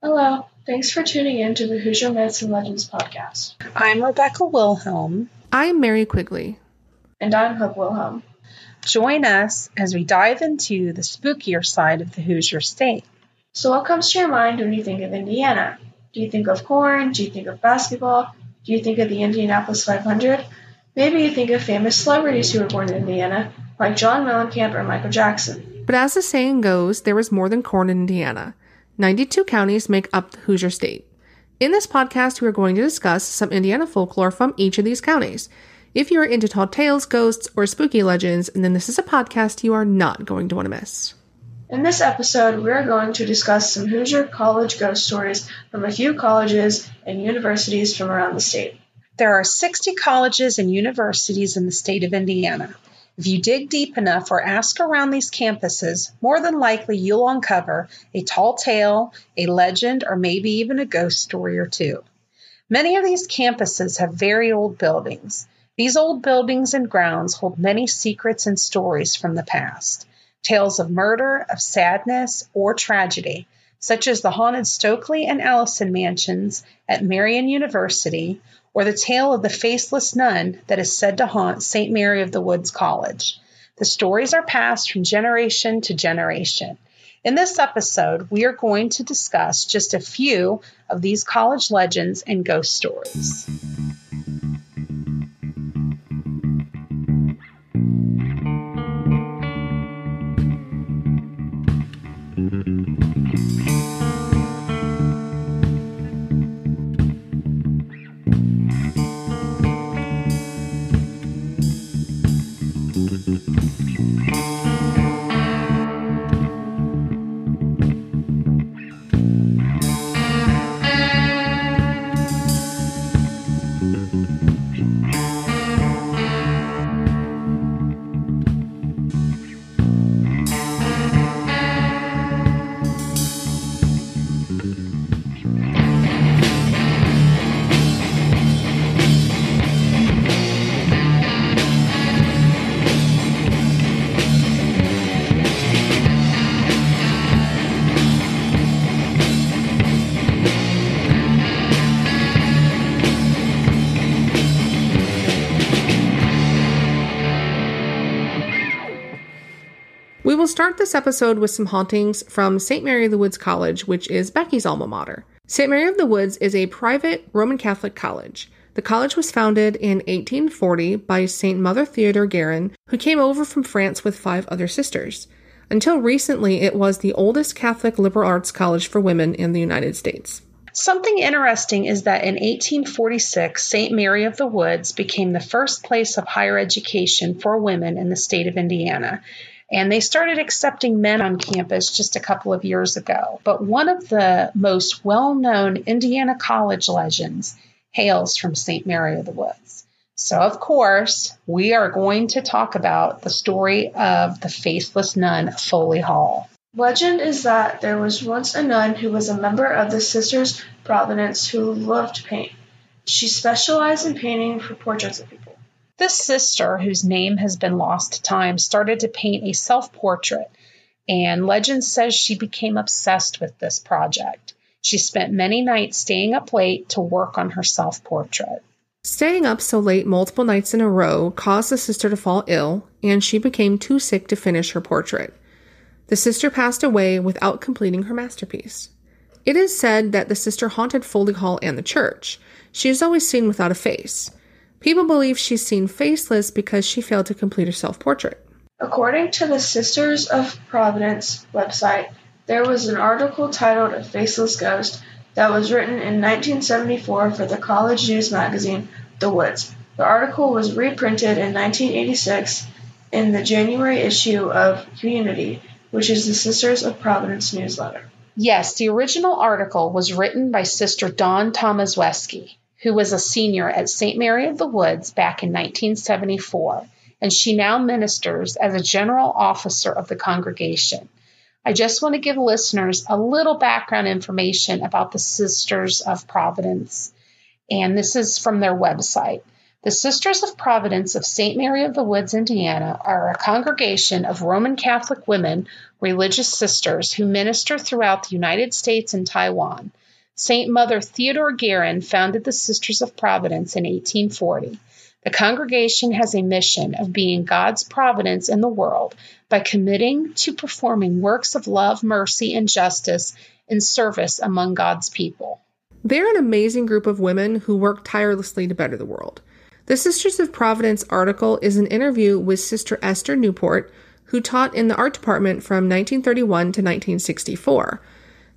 Hello, thanks for tuning in to the Hoosier Myths and Legends podcast. I'm Rebecca Wilhelm. I'm Mary Quigley. And I'm Hope Wilhelm. Join us as we dive into the spookier side of the Hoosier state. So, what comes to your mind when you think of Indiana? Do you think of corn? Do you think of basketball? Do you think of the Indianapolis 500? Maybe you think of famous celebrities who were born in Indiana, like John Mellencamp or Michael Jackson. But as the saying goes, there was more than corn in Indiana. 92 counties make up the Hoosier State. In this podcast, we are going to discuss some Indiana folklore from each of these counties. If you are into tall tales, ghosts, or spooky legends, then this is a podcast you are not going to want to miss. In this episode, we are going to discuss some Hoosier college ghost stories from a few colleges and universities from around the state. There are 60 colleges and universities in the state of Indiana. If you dig deep enough or ask around these campuses, more than likely you'll uncover a tall tale, a legend, or maybe even a ghost story or two. Many of these campuses have very old buildings. These old buildings and grounds hold many secrets and stories from the past. Tales of murder, of sadness, or tragedy, such as the haunted Stokely and Allison mansions at Marian University, or the tale of the faceless nun that is said to haunt St. Mary of the Woods College. The stories are passed from generation to generation. In this episode, we are going to discuss just a few of these college legends and ghost stories. We will start this episode with some hauntings from St. Mary of the Woods College, which is Becky's alma mater. St. Mary of the Woods is a private Roman Catholic college. The college was founded in 1840 by St. Mother Theodore Guerin, who came over from France with five other sisters. Until recently, it was the oldest Catholic liberal arts college for women in the United States. Something interesting is that in 1846, St. Mary of the Woods became the first place of higher education for women in the state of Indiana. And they started accepting men on campus just a couple of years ago. But one of the most well known Indiana college legends hails from St. Mary of the Woods. So, of course, we are going to talk about the story of the faithless nun Foley Hall. Legend is that there was once a nun who was a member of the Sisters Providence who loved paint. She specialized in painting for portraits of people. This sister, whose name has been lost to time, started to paint a self portrait, and legend says she became obsessed with this project. She spent many nights staying up late to work on her self portrait. Staying up so late multiple nights in a row caused the sister to fall ill, and she became too sick to finish her portrait. The sister passed away without completing her masterpiece. It is said that the sister haunted Foley Hall and the church. She is always seen without a face. People believe she's seen faceless because she failed to complete her self portrait. According to the Sisters of Providence website, there was an article titled A Faceless Ghost that was written in 1974 for the college news magazine The Woods. The article was reprinted in 1986 in the January issue of Community, which is the Sisters of Providence newsletter. Yes, the original article was written by Sister Dawn Tomaszewski who was a senior at St. Mary of the Woods back in 1974, and she now ministers as a general officer of the congregation. I just want to give listeners a little background information about the Sisters of Providence, and this is from their website. The Sisters of Providence of St. Mary of the Woods, Indiana, are a congregation of Roman Catholic women, religious sisters, who minister throughout the United States and Taiwan. St. Mother Theodore Guerin founded the Sisters of Providence in 1840. The congregation has a mission of being God's providence in the world by committing to performing works of love, mercy, and justice in service among God's people. They're an amazing group of women who work tirelessly to better the world. The Sisters of Providence article is an interview with Sister Esther Newport, who taught in the art department from 1931 to 1964.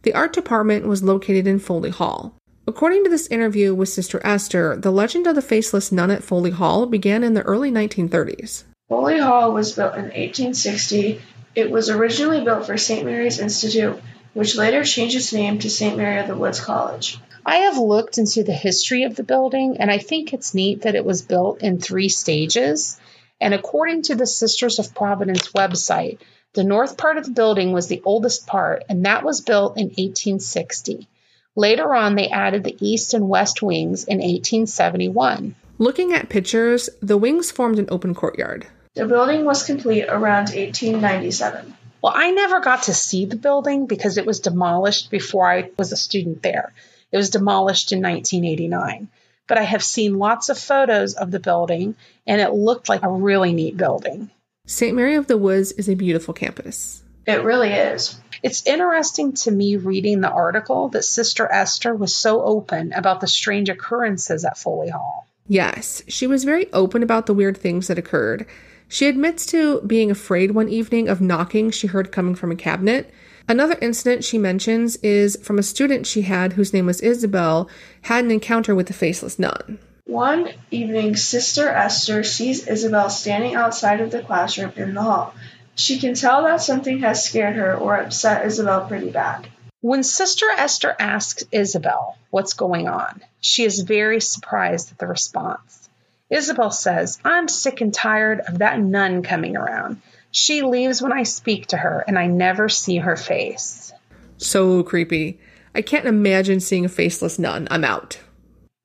The art department was located in Foley Hall. According to this interview with Sister Esther, the legend of the faceless nun at Foley Hall began in the early 1930s. Foley Hall was built in 1860. It was originally built for St. Mary's Institute, which later changed its name to St. Mary of the Woods College. I have looked into the history of the building, and I think it's neat that it was built in three stages. And according to the Sisters of Providence website, the north part of the building was the oldest part, and that was built in 1860. Later on, they added the east and west wings in 1871. Looking at pictures, the wings formed an open courtyard. The building was complete around 1897. Well, I never got to see the building because it was demolished before I was a student there. It was demolished in 1989. But I have seen lots of photos of the building, and it looked like a really neat building. St. Mary of the Woods is a beautiful campus. It really is. It's interesting to me reading the article that Sister Esther was so open about the strange occurrences at Foley Hall. Yes, she was very open about the weird things that occurred. She admits to being afraid one evening of knocking she heard coming from a cabinet, Another incident she mentions is from a student she had whose name was Isabel, had an encounter with the faceless nun. One evening, Sister Esther sees Isabel standing outside of the classroom in the hall. She can tell that something has scared her or upset Isabel pretty bad. When Sister Esther asks Isabel what's going on, she is very surprised at the response. Isabel says, I'm sick and tired of that nun coming around. She leaves when I speak to her, and I never see her face. So creepy. I can't imagine seeing a faceless nun. I'm out.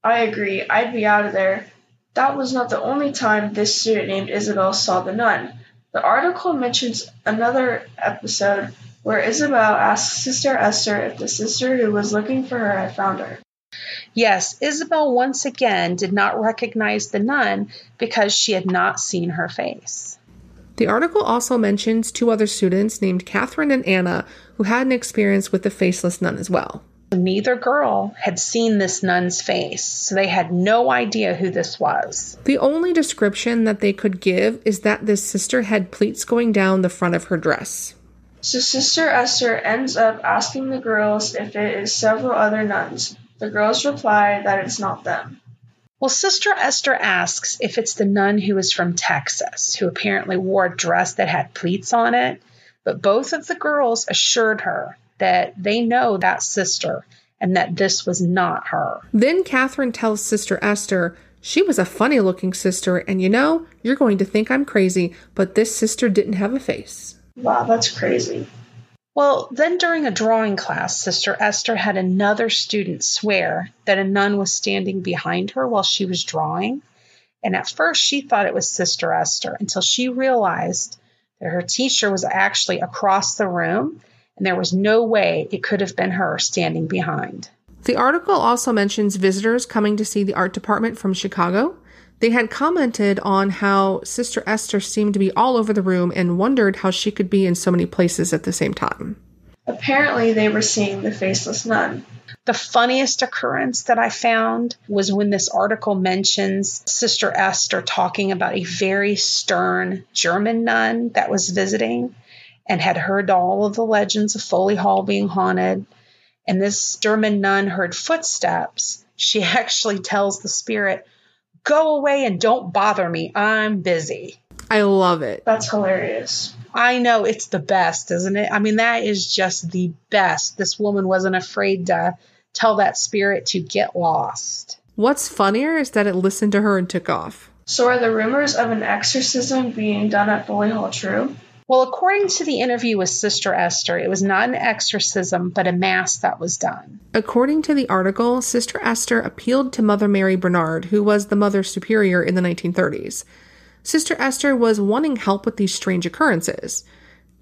I agree. I'd be out of there. That was not the only time this student named Isabel saw the nun. The article mentions another episode where Isabel asks Sister Esther if the sister who was looking for her had found her. Yes, Isabel once again did not recognize the nun because she had not seen her face. The article also mentions two other students named Catherine and Anna who had an experience with the faceless nun as well. Neither girl had seen this nun's face, so they had no idea who this was. The only description that they could give is that this sister had pleats going down the front of her dress. So Sister Esther ends up asking the girls if it is several other nuns. The girls reply that it's not them. Well, Sister Esther asks if it's the nun who is from Texas, who apparently wore a dress that had pleats on it. But both of the girls assured her that they know that sister and that this was not her. Then Catherine tells Sister Esther she was a funny looking sister, and you know, you're going to think I'm crazy, but this sister didn't have a face. Wow, that's crazy. Well, then during a drawing class, Sister Esther had another student swear that a nun was standing behind her while she was drawing. And at first, she thought it was Sister Esther until she realized that her teacher was actually across the room and there was no way it could have been her standing behind. The article also mentions visitors coming to see the art department from Chicago. They had commented on how Sister Esther seemed to be all over the room and wondered how she could be in so many places at the same time. Apparently, they were seeing the faceless nun. The funniest occurrence that I found was when this article mentions Sister Esther talking about a very stern German nun that was visiting and had heard all of the legends of Foley Hall being haunted. And this German nun heard footsteps. She actually tells the spirit, Go away and don't bother me. I'm busy. I love it. That's hilarious. I know it's the best, isn't it? I mean, that is just the best. This woman wasn't afraid to tell that spirit to get lost. What's funnier is that it listened to her and took off. So, are the rumors of an exorcism being done at Foley Hall true? Well, according to the interview with Sister Esther, it was not an exorcism, but a mass that was done. According to the article, Sister Esther appealed to Mother Mary Bernard, who was the Mother Superior in the 1930s. Sister Esther was wanting help with these strange occurrences.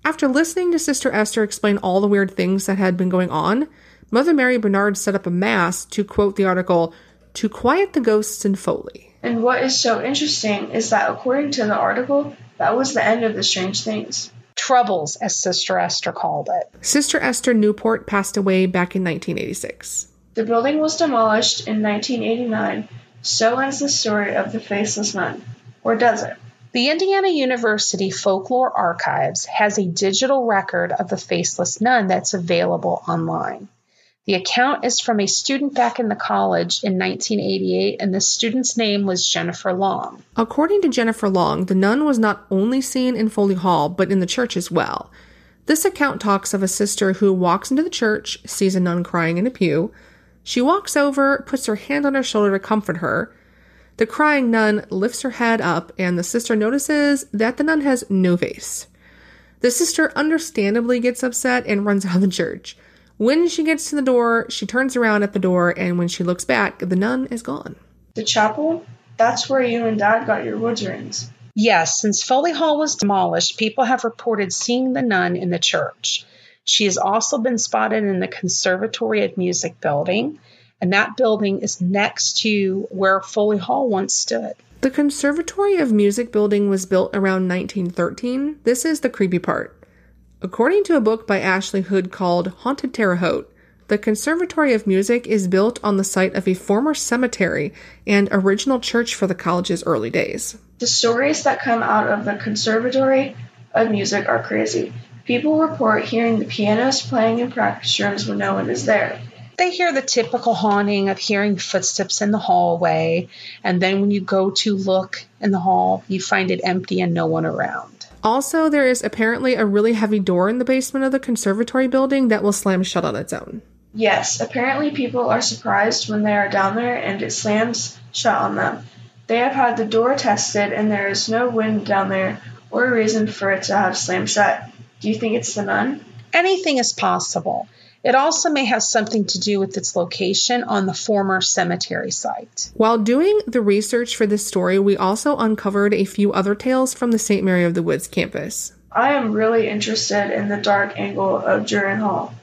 After listening to Sister Esther explain all the weird things that had been going on, Mother Mary Bernard set up a mass to quote the article, to quiet the ghosts in Foley. And what is so interesting is that according to the article, that was the end of the strange things. Troubles, as Sister Esther called it. Sister Esther Newport passed away back in 1986. The building was demolished in 1989. So ends the story of the Faceless Nun. Or does it? The Indiana University Folklore Archives has a digital record of the Faceless Nun that's available online. The account is from a student back in the college in 1988, and the student's name was Jennifer Long. According to Jennifer Long, the nun was not only seen in Foley Hall, but in the church as well. This account talks of a sister who walks into the church, sees a nun crying in a pew. She walks over, puts her hand on her shoulder to comfort her. The crying nun lifts her head up, and the sister notices that the nun has no face. The sister understandably gets upset and runs out of the church. When she gets to the door, she turns around at the door, and when she looks back, the nun is gone. The chapel? That's where you and Dad got your woods rings. Yes, since Foley Hall was demolished, people have reported seeing the nun in the church. She has also been spotted in the Conservatory of Music building, and that building is next to where Foley Hall once stood. The Conservatory of Music building was built around 1913. This is the creepy part. According to a book by Ashley Hood called Haunted Terre Haute, the Conservatory of Music is built on the site of a former cemetery and original church for the college's early days. The stories that come out of the Conservatory of Music are crazy. People report hearing the pianos playing in practice rooms when no one is there. They hear the typical haunting of hearing footsteps in the hallway, and then when you go to look in the hall, you find it empty and no one around. Also, there is apparently a really heavy door in the basement of the conservatory building that will slam shut on its own. Yes, apparently people are surprised when they are down there and it slams shut on them. They have had the door tested and there is no wind down there or a reason for it to have slammed shut. Do you think it's the nun? Anything is possible. It also may have something to do with its location on the former cemetery site. While doing the research for this story, we also uncovered a few other tales from the St. Mary of the Woods campus. I am really interested in the dark angle of Guerin Hall.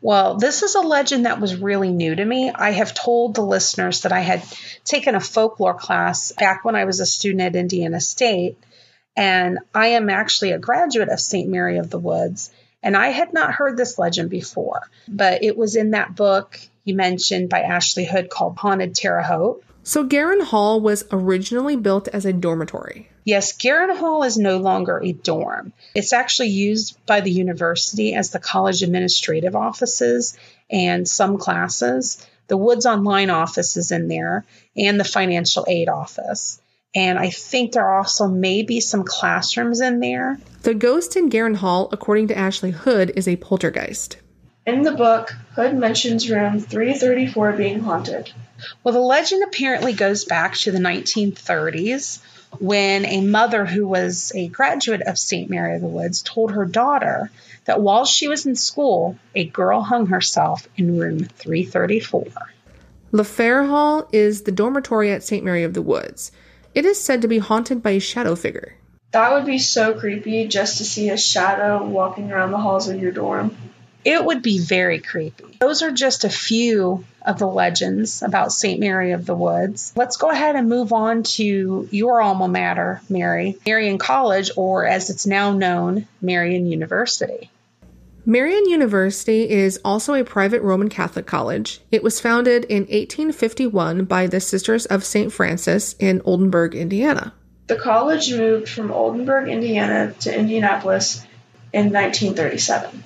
Well, this is a legend that was really new to me. I have told the listeners that I had taken a folklore class back when I was a student at Indiana State, and I am actually a graduate of St. Mary of the Woods. And I had not heard this legend before, but it was in that book you mentioned by Ashley Hood called Haunted Terre Haute. So, Guerin Hall was originally built as a dormitory. Yes, Guerin Hall is no longer a dorm. It's actually used by the university as the college administrative offices and some classes. The Woods Online office is in there and the financial aid office. And I think there also may be some classrooms in there. The ghost in Guerin Hall, according to Ashley Hood, is a poltergeist. In the book, Hood mentions room 334 being haunted. Well, the legend apparently goes back to the 1930s when a mother who was a graduate of St. Mary of the Woods told her daughter that while she was in school, a girl hung herself in room 334. Le Fer Hall is the dormitory at St. Mary of the Woods. It is said to be haunted by a shadow figure. That would be so creepy just to see a shadow walking around the halls of your dorm. It would be very creepy. Those are just a few of the legends about St. Mary of the Woods. Let's go ahead and move on to your alma mater, Mary, Marian College, or as it's now known, Marian University. Marian University is also a private Roman Catholic college. It was founded in 1851 by the Sisters of St. Francis in Oldenburg, Indiana. The college moved from Oldenburg, Indiana to Indianapolis in 1937.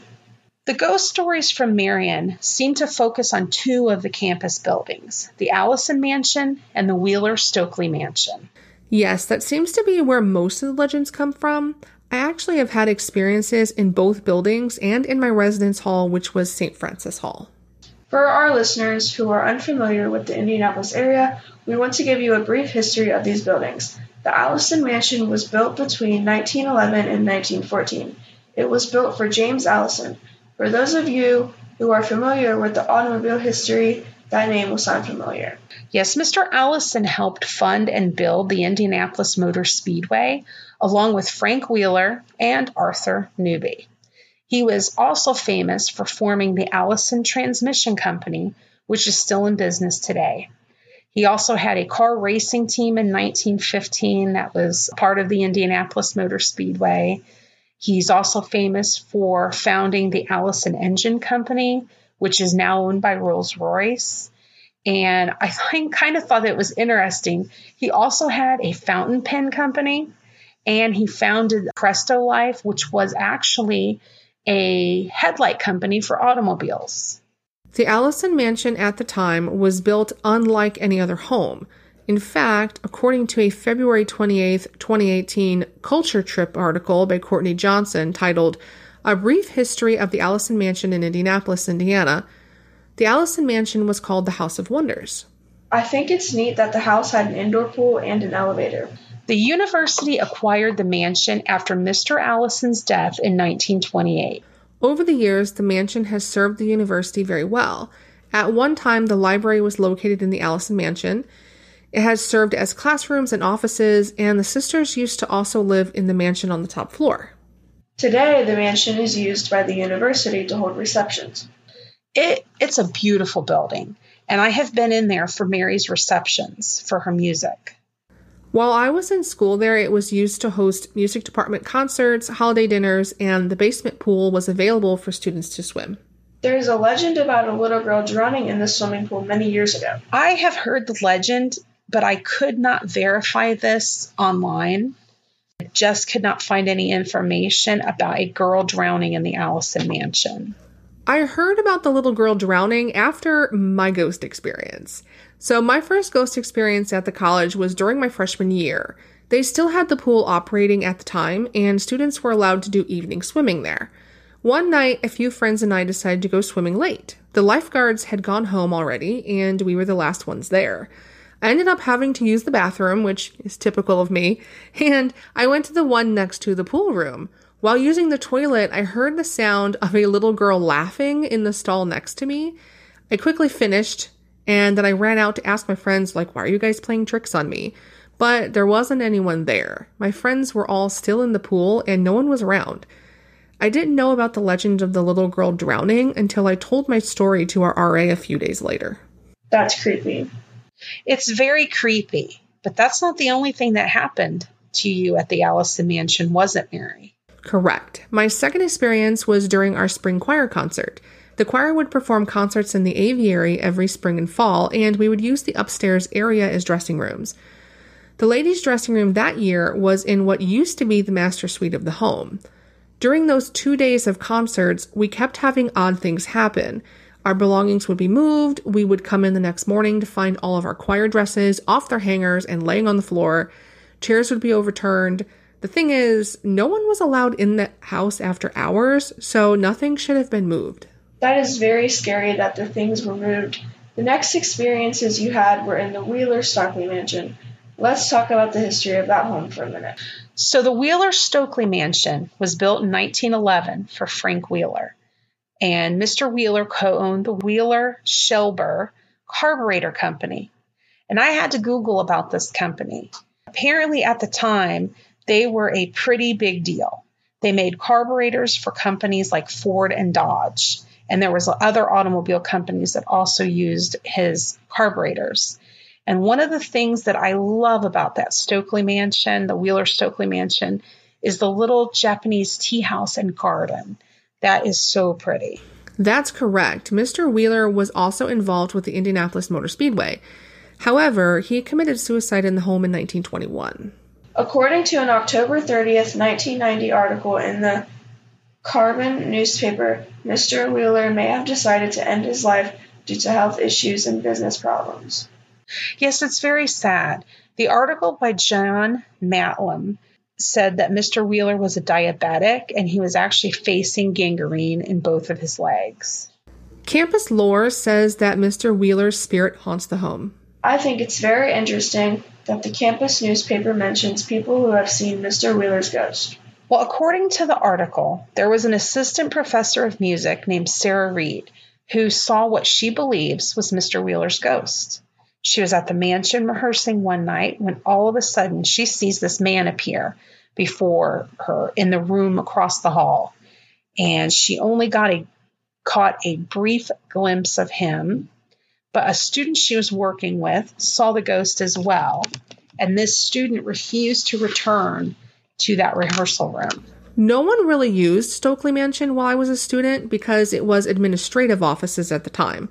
The ghost stories from Marian seem to focus on two of the campus buildings the Allison Mansion and the Wheeler Stokely Mansion. Yes, that seems to be where most of the legends come from. I actually have had experiences in both buildings and in my residence hall, which was St. Francis Hall. For our listeners who are unfamiliar with the Indianapolis area, we want to give you a brief history of these buildings. The Allison Mansion was built between 1911 and 1914. It was built for James Allison. For those of you who are familiar with the automobile history, that name will sound familiar. Yes, Mr. Allison helped fund and build the Indianapolis Motor Speedway along with Frank Wheeler and Arthur Newby. He was also famous for forming the Allison Transmission Company, which is still in business today. He also had a car racing team in 1915 that was part of the Indianapolis Motor Speedway. He's also famous for founding the Allison Engine Company, which is now owned by Rolls Royce. And I kind of thought it was interesting. He also had a fountain pen company and he founded Prest-O-Lite, which was actually a headlight company for automobiles. The Allison Mansion at the time was built unlike any other home. In fact, according to a February 28, 2018 Culture Trip article by Courtney Johnson titled A Brief History of the Allison Mansion in Indianapolis, Indiana, the Allison Mansion was called the House of Wonders. I think it's neat that the house had an indoor pool and an elevator. The university acquired the mansion after Mr. Allison's death in 1928. Over the years, the mansion has served the university very well. At one time, the library was located in the Allison Mansion. It has served as classrooms and offices, and the sisters used to also live in the mansion on the top floor. Today, the mansion is used by the university to hold receptions. It, it's a beautiful building, and I have been in there for Mary's receptions for her music. While I was in school there, it was used to host music department concerts, holiday dinners, and the basement pool was available for students to swim. There is a legend about a little girl drowning in the swimming pool many years ago. I have heard the legend, but I could not verify this online. Just could not find any information about a girl drowning in the Allison mansion. I heard about the little girl drowning after my ghost experience. So, my first ghost experience at the college was during my freshman year. They still had the pool operating at the time, and students were allowed to do evening swimming there. One night, a few friends and I decided to go swimming late. The lifeguards had gone home already, and we were the last ones there. I ended up having to use the bathroom, which is typical of me, and I went to the one next to the pool room. While using the toilet, I heard the sound of a little girl laughing in the stall next to me. I quickly finished, and then I ran out to ask my friends, like, why are you guys playing tricks on me? But there wasn't anyone there. My friends were all still in the pool and no one was around. I didn't know about the legend of the little girl drowning until I told my story to our RA a few days later. That's creepy. It's very creepy, but that's not the only thing that happened to you at the Allison Mansion, was it, Mary? Correct. My second experience was during our spring choir concert. The choir would perform concerts in the aviary every spring and fall, and we would use the upstairs area as dressing rooms. The ladies' dressing room that year was in what used to be the master suite of the home. During those two days of concerts, we kept having odd things happen. Our belongings would be moved, we would come in the next morning to find all of our choir dresses off their hangers and laying on the floor, chairs would be overturned. The thing is, no one was allowed in the house after hours, so nothing should have been moved. That is very scary that the things were moved. The next experiences you had were in the Wheeler Stokely Mansion. Let's talk about the history of that home for a minute. So, the Wheeler Stokely Mansion was built in 1911 for Frank Wheeler. And Mr. Wheeler co owned the Wheeler Schebler Carburetor Company. And I had to Google about this company. Apparently, at the time, they were a pretty big deal. They made carburetors for companies like Ford and Dodge and there was other automobile companies that also used his carburetors. And one of the things that I love about that Stokely Mansion, the Wheeler Stokely Mansion, is the little Japanese tea house and garden. That is so pretty. That's correct. Mr. Wheeler was also involved with the Indianapolis Motor Speedway. However, he committed suicide in the home in 1921. According to an October 30th, 1990 article in the Carbon newspaper, Mr. Wheeler may have decided to end his life due to health issues and business problems. Yes, it's very sad. The article by John Matlam said that Mr. Wheeler was a diabetic and he was actually facing gangrene in both of his legs. Campus lore says that Mr. Wheeler's spirit haunts the home. I think it's very interesting that the campus newspaper mentions people who have seen Mr. Wheeler's ghost? Well, according to the article, there was an assistant professor of music named Sarah Reed who saw what she believes was Mr. Wheeler's ghost. She was at the mansion rehearsing one night when all of a sudden she sees this man appear before her in the room across the hall. And she only got a caught a brief glimpse of him, but a student she was working with saw the ghost as well. And this student refused to return to that rehearsal room. No one really used Stokely Mansion while I was a student because it was administrative offices at the time.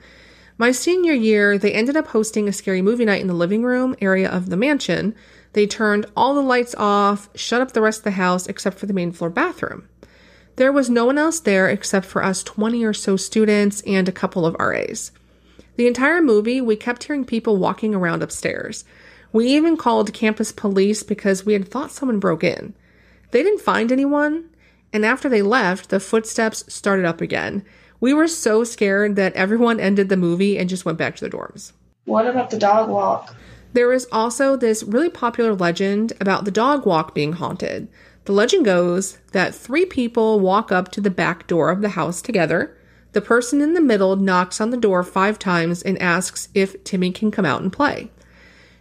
My senior year, they ended up hosting a scary movie night in the living room area of the mansion. They turned all the lights off, shut up the rest of the house except for the main floor bathroom. There was no one else there except for us 20 or so students and a couple of RAs. The entire movie, we kept hearing people walking around upstairs. We even called campus police because we had thought someone broke in. They didn't find anyone, and after they left, the footsteps started up again. We were so scared that everyone ended the movie and just went back to the dorms. What about the dog walk? There is also this really popular legend about the dog walk being haunted. The legend goes that three people walk up to the back door of the house together. The person in the middle knocks on the door five times and asks if Timmy can come out and play.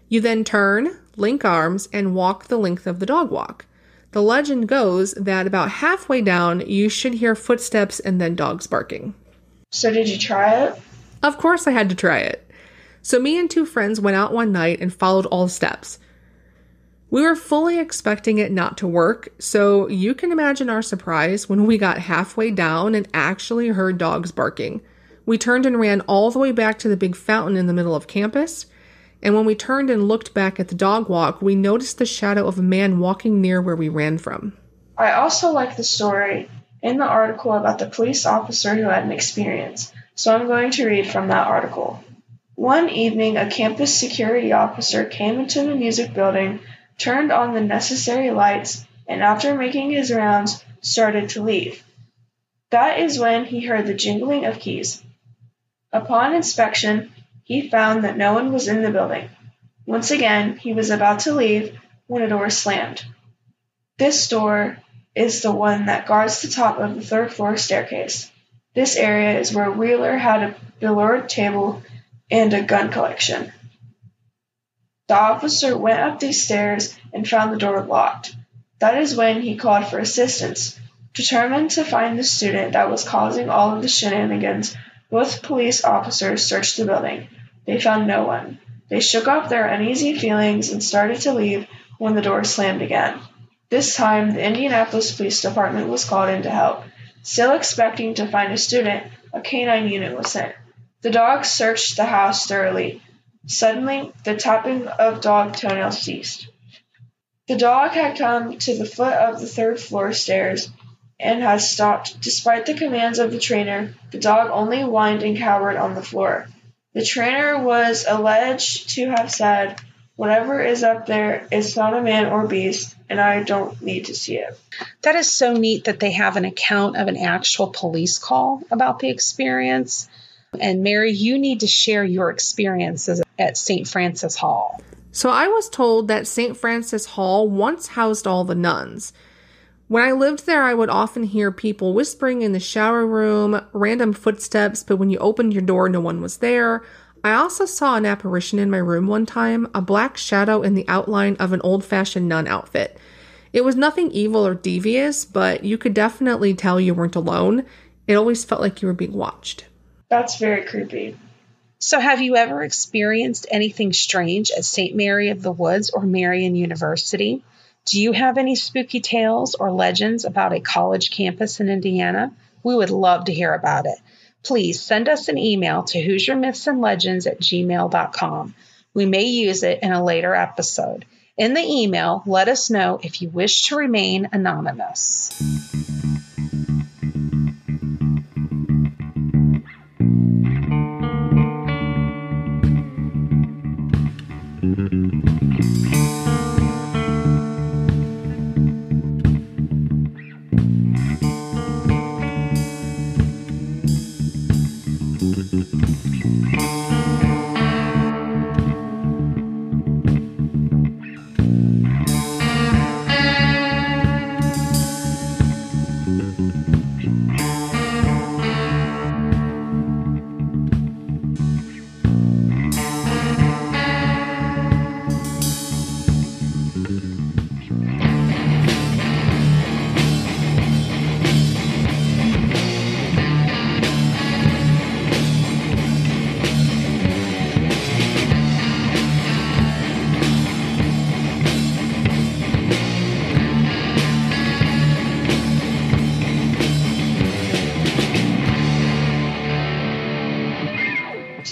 You then turn, link arms, and walk the length of the dog walk. The legend goes that about halfway down, you should hear footsteps and then dogs barking. So, did you try it? Of course, I had to try it. So, me and two friends went out one night and followed all the steps. We were fully expecting it not to work, so you can imagine our surprise when we got halfway down and actually heard dogs barking. We turned and ran all the way back to the big fountain in the middle of campus, and when we turned and looked back at the dog walk, we noticed the shadow of a man walking near where we ran from. I also like the story in the article about the police officer who had an experience, so I'm going to read from that article. One evening, a campus security officer came into the music building turned on the necessary lights, and after making his rounds, started to leave. That is when he heard the jingling of keys. Upon inspection, he found that no one was in the building. Once again, he was about to leave when a door slammed. This door is the one that guards the top of the third floor staircase. This area is where Wheeler had a billiard table and a gun collection. The officer went up these stairs and found the door locked. That is when he called for assistance. Determined to find the student that was causing all of the shenanigans, both police officers searched the building. They found no one. They shook off their uneasy feelings and started to leave when the door slammed again. This time, the Indianapolis Police Department was called in to help. Still expecting to find a student, a canine unit was sent. The dogs searched the house thoroughly, Suddenly, the tapping of dog toenails ceased. The dog had come to the foot of the third floor stairs and had stopped. Despite the commands of the trainer, the dog only whined and cowered on the floor. The trainer was alleged to have said, Whatever is up there, it's not a man or beast, and I don't need to see it. That is so neat that they have an account of an actual police call about the experience. And Mary, you need to share your experiences at St. Francis Hall. So I was told that St. Francis Hall once housed all the nuns. When I lived there, I would often hear people whispering in the shower room, random footsteps, but when you opened your door, no one was there. I also saw an apparition in my room one time, a black shadow in the outline of an old fashioned nun outfit. It was nothing evil or devious, but you could definitely tell you weren't alone. It always felt like you were being watched. That's very creepy. So, have you ever experienced anything strange at St. Mary of the Woods or Marian University? Do you have any spooky tales or legends about a college campus in Indiana? We would love to hear about it. Please send us an email to Hoosier Myths and Legends at gmail.com. We may use it in a later episode. In the email, let us know if you wish to remain anonymous.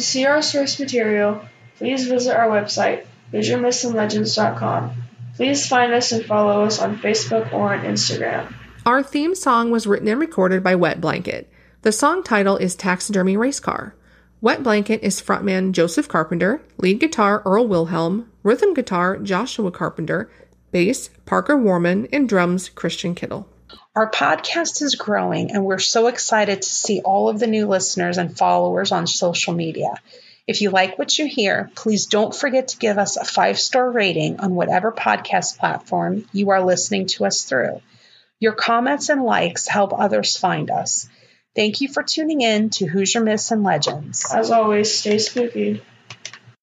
See our source material, please visit our website, HoosierMythsAndLegends.com. Please find us and follow us on Facebook or on Instagram. Our theme song was written and recorded by Wet Blanket. The song title is Taxidermy Race Car. Wet Blanket is frontman Joseph Carpenter, lead guitar Earl Wilhelm, rhythm guitar Joshua Carpenter, bass Parker Warman, and drums Christian Kittle. Our podcast is growing, and we're so excited to see all of the new listeners and followers on social media. If you like what you hear, please don't forget to give us a five star rating on whatever podcast platform you are listening to us through. Your comments and likes help others find us. Thank you for tuning in to Hoosier Myths and Legends. As always, stay spooky.